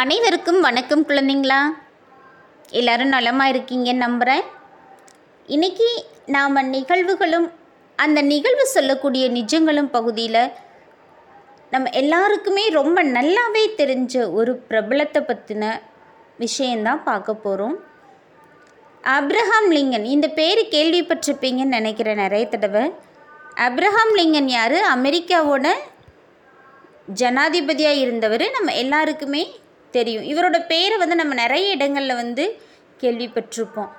அனைவருக்கும் வணக்கம் குழந்தைங்களா. எல்லாரும் நலமாக இருக்கீங்கன்னு நம்புகிறேன் இன்றைக்கி நாம் நிகழ்வுகளும் அந்த நிகழ்வு சொல்லக்கூடிய நிஜங்களும் பகுதியில் நம்ம எல்லாருக்குமே ரொம்ப நல்லாவே தெரிஞ்ச ஒரு பிரபலத்தை பற்றின விஷயந்தான் பார்க்க போகிறோம் அப்ரஹாம் லிங்கன் இந்த பேர் கேள்விப்பட்டிருப்பீங்கன்னு நினைக்கிறேன் நிறைய தடவை. அப்ரஹாம் லிங்கன் யார்? அமெரிக்காவோட ஜனாதிபதியாக இருந்தவர். நம்ம எல்லாருக்குமே தெரியும். இவரோட பேரை வந்து நம்ம நிறைய இடங்களில் வந்து கேள்விப்பட்டிருப்போம்.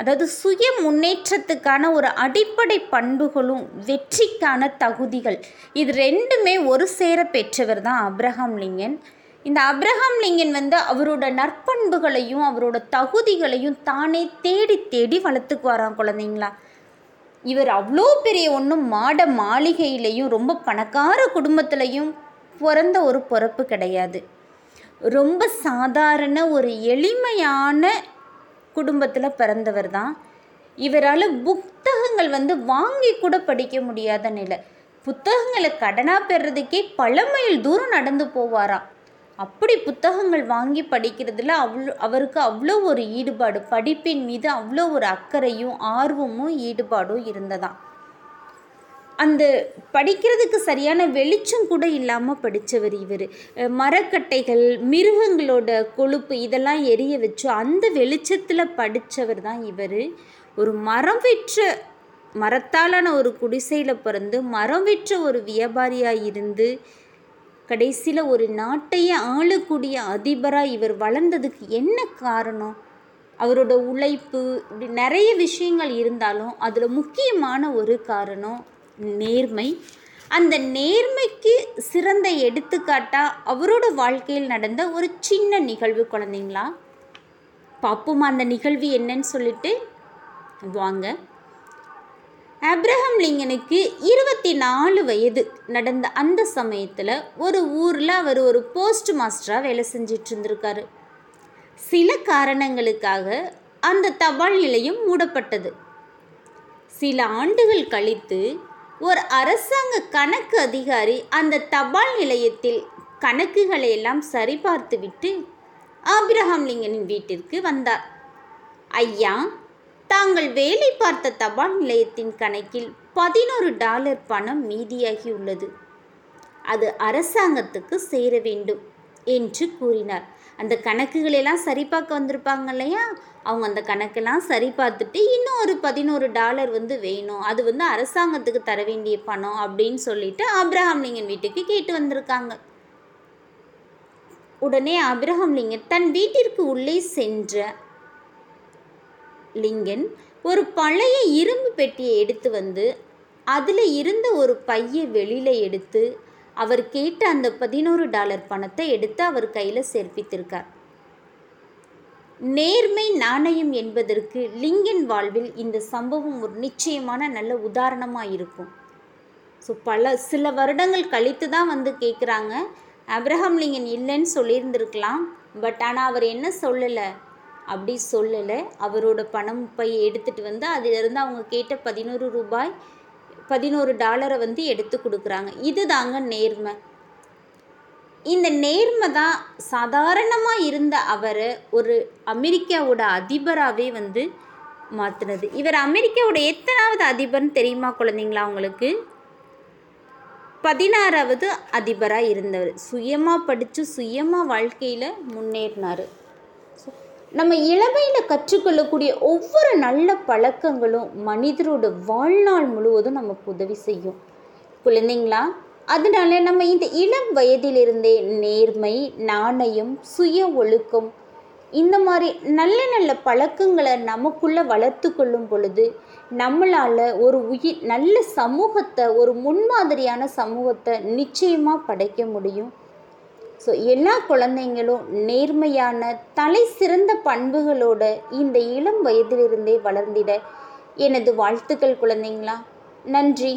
அதாவது சுய முன்னேற்றத்துக்கான ஒரு அடிப்படை பண்புகளும் வெற்றிக்கான தகுதிகள். இது ரெண்டுமே ஒரு சேர பெற்றவர் தான் அப்ரஹாம் லிங்கன். இந்த அப்ரஹாம் லிங்கன் வந்து அவரோட நற்பண்புகளையும் அவரோட தகுதிகளையும் தானே தேடி தேடி வளர்த்துக்குவாராம் குழந்தைங்களா? இவர் அவ்வளோ பெரிய ஒன்றும் மாட மாளிகையிலையும் ரொம்ப பணக்கார குடும்பத்திலையும் பிறந்த ஒரு பிறப்பு கிடையாது. ரொம்ப சாதாரண ஒரு எளிமையான குடும்பத்தில் பிறந்தவர் தான். இவரால் புத்தகங்கள் வந்து வாங்கி கூட படிக்க முடியாத நிலை. புத்தகங்களை கடனாக பெறுறதுக்கே பல மைல் தூரம் நடந்து போவாராம் அப்படி புத்தகங்கள் வாங்கி படிக்கிறதுல அவ்வளோ அவருக்கு அவ்வளோ ஒரு ஈடுபாடு படிப்பின் மீது அவ்வளோ ஒரு அக்கறையும் ஆர்வமும் ஈடுபாடும் இருந்ததாம் அந்த படிக்கிறதுக்கு சரியான வெளிச்சம் கூட இல்லாமல் படித்தவர் இவர். மரக்கட்டைகள் மிருகங்களோட கொழுப்பு இதெல்லாம் எரிய வச்சு அந்த வெளிச்சத்தில் படித்தவர் தான் இவர். ஒரு மரம் விற்ற மரத்தாலான ஒரு குடிசையில் பிறந்து மரம் விற்ற ஒரு வியாபாரியாக இருந்து கடைசியில் ஒரு நாட்டையே ஆளக்கூடிய அதிபராக இவர் வளர்ந்ததுக்கு என்ன காரணம்? அவரோட உழைப்பு இப்படி நிறைய விஷயங்கள் இருந்தாலும் அதில் முக்கியமான ஒரு காரணம் நேர்மை. அந்த நேர்மைக்கு சிறந்த எடுத்துக்காட்டாக அவரோட வாழ்க்கையில் நடந்த ஒரு சின்ன நிகழ்வு குழந்தைங்களா? பார்ப்போமா அந்த நிகழ்வு என்னன்னு சொல்லிட்டு. வாங்க. அப்ரஹாம் லிங்கனுக்கு இருபத்தி நாலு வயது நடந்த அந்த சமயத்தில் ஒரு ஊரில் அவர் ஒரு போஸ்ட் மாஸ்டராக வேலை செஞ்சிட்டு இருந்திருக்காரு சில காரணங்களுக்காக அந்த தபால் நிலையம் மூடப்பட்டது. சில ஆண்டுகள் கழித்து ஒரு அரசாங்க கணக்கு அதிகாரி அந்த தபால் நிலையத்தில் கணக்குகளை எல்லாம் சரிபார்த்துவிட்டு ஆபிரஹாம் லிங்கனின் வீட்டிற்கு வந்தார். ஐயா தாங்கள் வேலை பார்த்த தபால் நிலையத்தின் கணக்கில் பதினோரு டாலர் பணம் மீதியாகி உள்ளது. அது அரசாங்கத்துக்கு சேர வேண்டும் என்று கூறினார். அந்த கணக்குகளெல்லாம் சரி பார்க்க வந்திருப்பாங்க இல்லையா? அவங்க அந்த கணக்கெல்லாம் சரி பார்த்துட்டு இன்னும் ஒரு பதினோரு டாலர் வந்து வேணும். அது வந்து அரசாங்கத்துக்கு தர வேண்டிய பணம் அப்படின்னு சொல்லிட்டு ஆப்ரஹாம் லிங்கன் வீட்டுக்கு கேட்டு வந்திருக்காங்க. உடனே ஆப்ரஹாம் லிங்கன் தன் வீட்டிற்கு உள்ளே சென்ற லிங்கன் ஒரு பழைய இரும்பு பெட்டியை எடுத்து வந்து அதில் இருந்த ஒரு பையை வெளியில் எடுத்து அவர் கேட்ட அந்த பதினோரு டாலர் பணத்தை எடுத்து அவர் கையில் சேர்ப்பித்திருக்கார் நேர்மை நாணயம் என்பதற்கு லிங்கன் வாழ்வில் இந்த சம்பவம் ஒரு நிச்சயமான நல்ல உதாரணமாக இருக்கும். ஸோ பல சில வருடங்கள் கழித்து தான் வந்து கேட்குறாங்க அப்ரஹாம் லிங்கன் இல்லைன்னு சொல்லியிருந்திருக்கலாம். பட் ஆனால் அவர் என்ன சொல்லலை? அப்படி சொல்லலை. அவரோட பணம் பை எடுத்துகிட்டு வந்து அதிலிருந்து அவங்க கேட்ட பதினோரு ரூபாய் பதினோரு டாலரை வந்து எடுத்து கொடுக்குறாங்க. இது தாங்க நேர்மை. இந்த நேர்மை தான் சாதாரணமாக இருந்த அவரை ஒரு அமெரிக்காவோட அதிபராகவே வந்து மாற்றினது இவர் அமெரிக்காவோட எத்தனாவது அதிபர்னு தெரியுமா குழந்தைங்களா உங்களுக்கு? பதினாறாவது அதிபராக இருந்தவர். சுயமாக படித்து சுயமாக வாழ்க்கையில் முன்னேறினார். நம்ம இளமையில் கற்றுக்கொள்ளக்கூடிய ஒவ்வொரு நல்ல பழக்கங்களும் மனிதரோட வாழ்நாள் முழுவதும் நமக்கு உதவி செய்யும். குழந்தைங்களா? அதனால நம்ம இந்த இளம் வயதிலிருந்தே நேர்மை நாணயம் சுய ஒழுக்கம் இந்த மாதிரி நல்ல நல்ல பழக்கங்களை நமக்குள்ளே வளர்த்து கொள்ளும் பொழுது நம்மளால் ஒரு உயிர் நல்ல சமூகத்தை ஒரு முன்மாதிரியான சமூகத்தை நிச்சயமாக படைக்க முடியும். ஸோ எல்லா குழந்தைங்களும் நேர்மையான தலை சிறந்த பண்புகளோட இந்த இளம் வயதிலிருந்தே வளர்ந்திட எனது வாழ்த்துக்கள் குழந்தைங்களா. நன்றி.